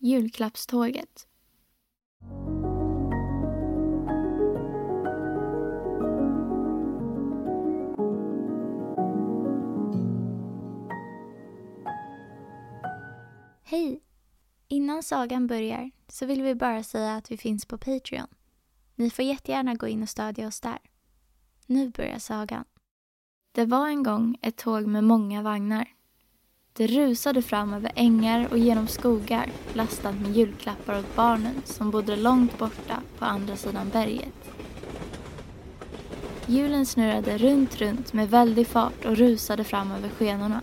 Julklappståget. Hej! Innan sagan börjar så vill vi bara säga att vi finns på Patreon. Ni får jättegärna gå in och stödja oss där. Nu börjar sagan. Det var en gång ett tåg med många vagnar. Det rusade fram över ängar och genom skogar lastat med julklappar åt barnen som bodde långt borta på andra sidan berget. Hjulen snurrade runt, runt med väldig fart och rusade fram över skenorna.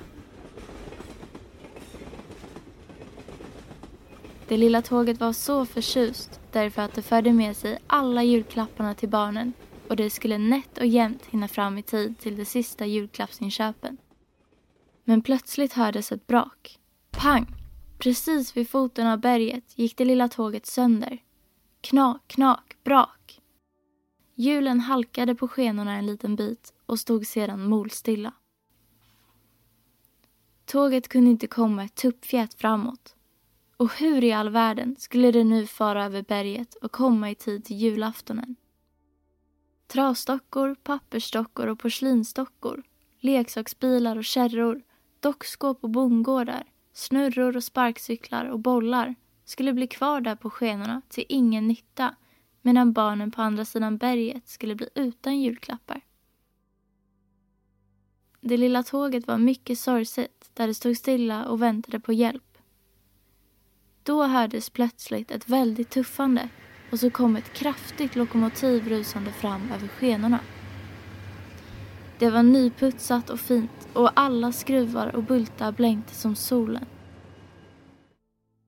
Det lilla tåget var så förtjust därför att det förde med sig alla julklapparna till barnen och det skulle nätt och jämnt hinna fram i tid till de sista julklappsinköpen. Men plötsligt hördes ett brak. Pang! Precis vid foten av berget gick det lilla tåget sönder. Knak, knak, brak. Hjulen halkade på skenorna en liten bit och stod sedan molstilla. Tåget kunde inte komma ett tuppfjät framåt. Och hur i all världen skulle det nu fara över berget och komma i tid till julaftonen? Trasdockor, pappersdockor och porslinsdockor, leksaksbilar och kärror, dockskåp och bondgårdar, snurror och sparkcyklar och bollar skulle bli kvar där på skenorna till ingen nytta medan barnen på andra sidan berget skulle bli utan julklappar. Det lilla tåget var mycket sorgset där det stod stilla och väntade på hjälp. Då hördes plötsligt ett väldigt tuffande och så kom ett kraftigt lokomotiv rusande fram över skenorna. Det var nyputsat och fint och alla skruvar och bultar blänkte som solen.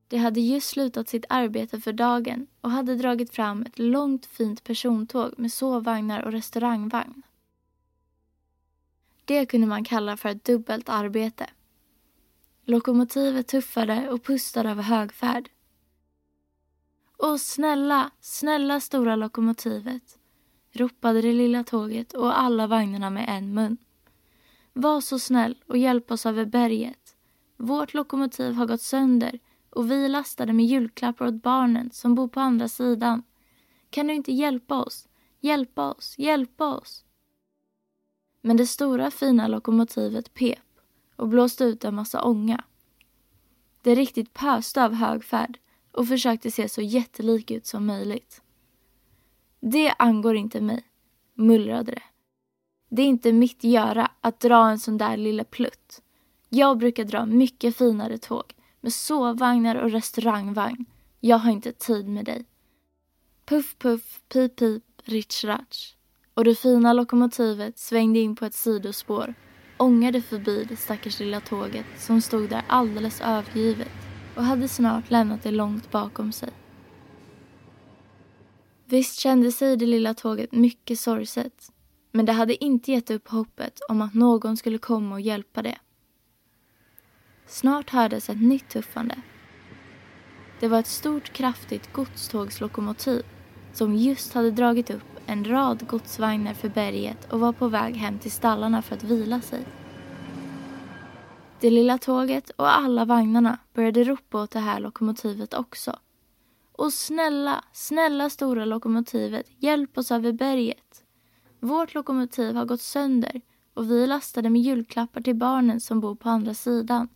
Det hade just slutat sitt arbete för dagen och hade dragit fram ett långt fint persontåg med sovvagnar och restaurangvagn. Det kunde man kalla för ett dubbelt arbete. Lokomotivet tuffade och pustade över högfärd. Åh snälla, snälla stora lokomotivet, ropade det lilla tåget och alla vagnarna med en mun. Var så snäll och hjälp oss över berget. Vårt lokomotiv har gått sönder och vi är lastade med julklappar åt barnen som bor på andra sidan. Kan du inte hjälpa oss? Hjälpa oss, hjälpa oss. Men det stora fina lokomotivet pep och blåste ut en massa ånga. Det riktigt pöste av hög färd och försökte se så jättelik ut som möjligt. Det angår inte mig, mullrade det. Det är inte mitt göra att dra en sån där lilla plutt. Jag brukar dra mycket finare tåg med sovvagnar och restaurangvagn. Jag har inte tid med dig. Puff puff, pip pip, ritsch ratsch. Och det fina lokomotivet svängde in på ett sidospår ångade förbi det stackars lilla tåget som stod där alldeles övergivet och hade snart lämnat det långt bakom sig. Visst kände sig det lilla tåget mycket sorgset. Men det hade inte gett upp hoppet om att någon skulle komma och hjälpa det. Snart hördes ett nytt tuffande. Det var ett stort kraftigt godstågslokomotiv som just hade dragit upp en rad godsvagnar för berget och var på väg hem till stallarna för att vila sig. Det lilla tåget och alla vagnarna började ropa åt det här lokomotivet också. Och snälla, snälla stora lokomotivet, hjälp oss över berget. Vårt lokomotiv har gått sönder och vi är lastade med julklappar till barnen som bor på andra sidan.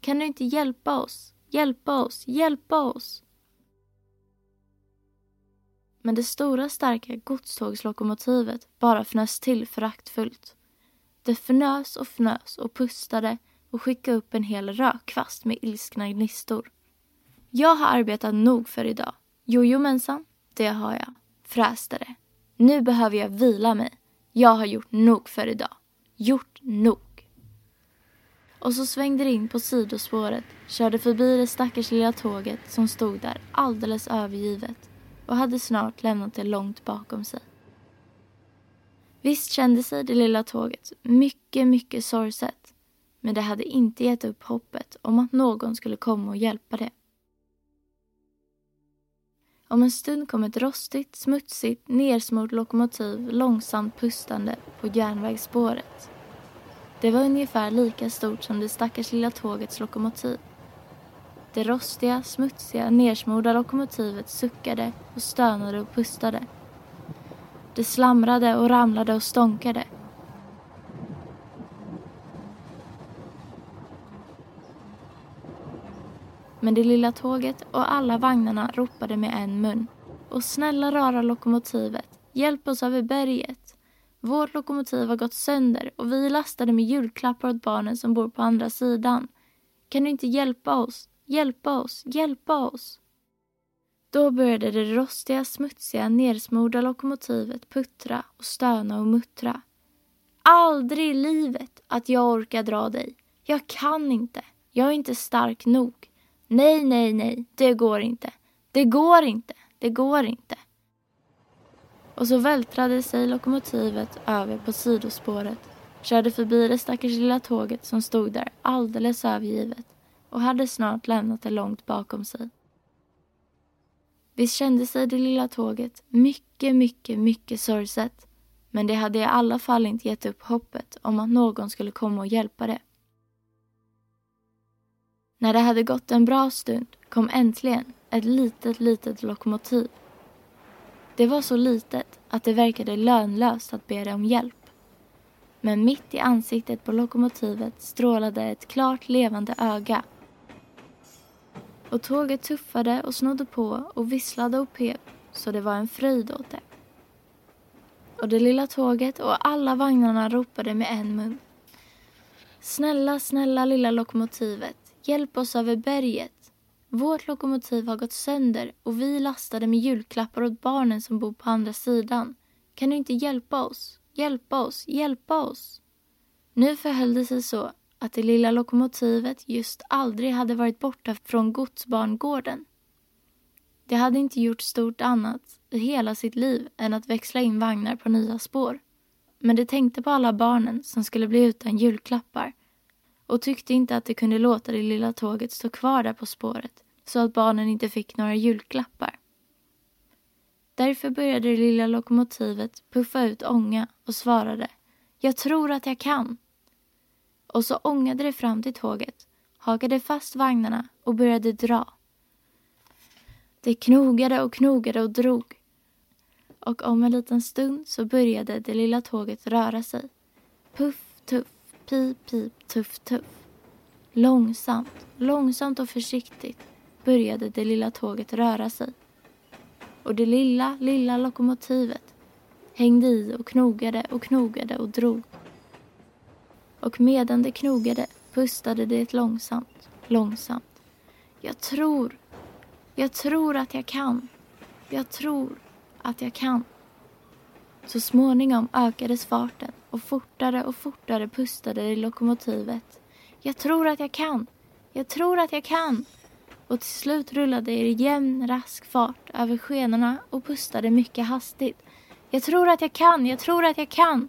Kan du inte hjälpa oss? Hjälpa oss, hjälpa oss! Men det stora starka godstågslokomotivet bara fnös till föraktfullt. Det fnös och fnös och pustade och skickade upp en hel rökkvast med ilskna gnistor. Jag har arbetat nog för idag. Jojomensan, det har jag, fräste det. Nu behöver jag vila mig. Jag har gjort nog för idag. Gjort nog. Och så svängde det in på sidospåret, körde förbi det stackars lilla tåget som stod där alldeles övergivet och hade snart lämnat det långt bakom sig. Visst kände sig det lilla tåget mycket, mycket sorgset men det hade inte gett upp hoppet om att någon skulle komma och hjälpa det. Om en stund kom ett rostigt, smutsigt, nersmort lokomotiv långsamt pustande på järnvägsspåret. Det var ungefär lika stort som det stackars lilla tågets lokomotiv. Det rostiga, smutsiga, nersmorda lokomotivet suckade och stönade och pustade. Det slamrade och ramlade och stånkade. Men det lilla tåget och alla vagnarna ropade med en mun. Och snälla rara lokomotivet, hjälp oss över berget. Vårt lokomotiv har gått sönder och vi är lastade med julklappar åt barnen som bor på andra sidan. Kan du inte hjälpa oss? Hjälpa oss, hjälpa oss. Då började det rostiga, smutsiga, nersmorda lokomotivet puttra och stöna och muttra. Aldrig i livet att jag orkar dra dig. Jag kan inte. Jag är inte stark nog. Nej, nej, nej, det går inte. Det går inte. Det går inte. Och så vältrade sig lokomotivet över på sidospåret, körde förbi det stackars lilla tåget som stod där alldeles övergivet och hade snart lämnat det långt bakom sig. Visst kände sig det lilla tåget mycket, mycket, mycket sorgset men det hade i alla fall inte gett upp hoppet om att någon skulle komma och hjälpa det. När det hade gått en bra stund kom äntligen ett litet, litet lokomotiv. Det var så litet att det verkade lönlöst att be det om hjälp. Men mitt i ansiktet på lokomotivet strålade ett klart levande öga och tåget tuffade och snodde på och visslade och pep så det var en fröjd åt det. Och det lilla tåget och alla vagnarna ropade med en mun. Snälla, snälla lilla lokomotivet, hjälp oss över berget. Vårt lokomotiv har gått sönder och vi lastade med julklappar åt barnen som bor på andra sidan. Kan du inte hjälpa oss? Hjälpa oss? Hjälpa oss? Nu förhöll det sig så att det lilla lokomotivet just aldrig hade varit borta från godsbarngården. Det hade inte gjort stort annat i hela sitt liv än att växla in vagnar på nya spår. Men det tänkte på alla barnen som skulle bli utan julklappar och tyckte inte att det kunde låta det lilla tåget stå kvar där på spåret så att barnen inte fick några julklappar. Därför började det lilla lokomotivet puffa ut ånga och svarade Jag tror att jag kan och så ångade det fram till tåget, hakade fast vagnarna och började dra. Det knogade och knogade och drog. Och om en liten stund så började det lilla tåget röra sig. Puff, tuff, pip, pip, tuff, tuff. Långsamt, långsamt och försiktigt började det lilla tåget röra sig. Och det lilla, lilla lokomotivet hängde i och knogade och knogade och drog och medan det knogade pustade det långsamt, långsamt. Jag tror, jag tror att jag kan. Jag tror att jag kan. Så småningom ökades farten och fortare och fortare pustade det lokomotivet. Jag tror att jag kan. Jag tror att jag kan. Och till slut rullade det i jämn, rask fart över skenorna och pustade mycket hastigt. Jag tror att jag kan, jag tror att jag kan.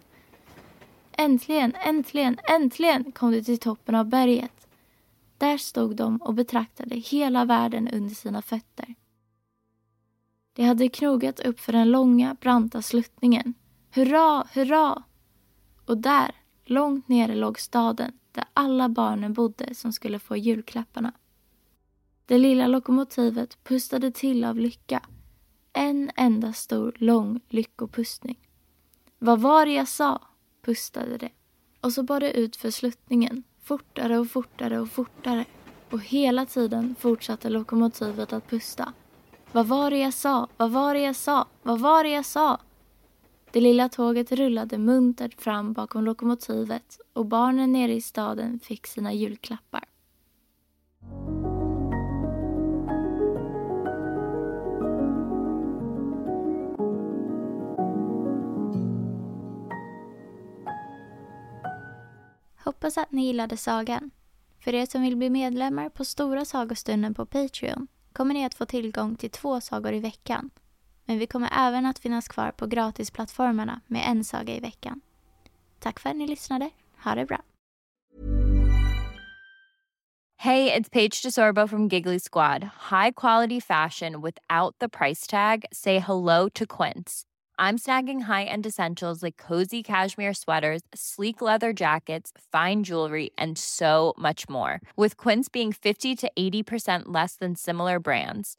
Äntligen, äntligen, äntligen kom de till toppen av berget. Där stod de och betraktade hela världen under sina fötter. De hade knogat upp för den långa, branta sluttningen. Hurra, hurra! Och där, långt nere, låg staden där alla barnen bodde som skulle få julklapparna. Det lilla lokomotivet pustade till av lycka. En enda stor, lång lyckopustning. Vad var det jag sa? pustade det. Och så bar det ut för sluttningen, fortare och fortare och fortare. Och hela tiden fortsatte lokomotivet att pusta. Vad var det jag sa? Vad var det jag sa? Vad var det jag sa? Det lilla tåget rullade muntert fram bakom lokomotivet och barnen nere i staden fick sina julklappar. Hoppas att ni gillade sagan. För er som vill bli medlemmar på Stora sagostunden på Patreon kommer ni att få tillgång till två sagor i veckan. Men vi kommer även att finnas kvar på gratisplattformarna med en saga i veckan. Tack för att ni lyssnade. Ha det bra. Hey, it's Paige DeSorbo from Giggly Squad. High quality fashion without the price tag. Say hello to Quince. I'm snagging high-end essentials like cozy cashmere sweaters, sleek leather jackets, fine jewelry, and so much more. With Quince being 50 to 80% less than similar brands.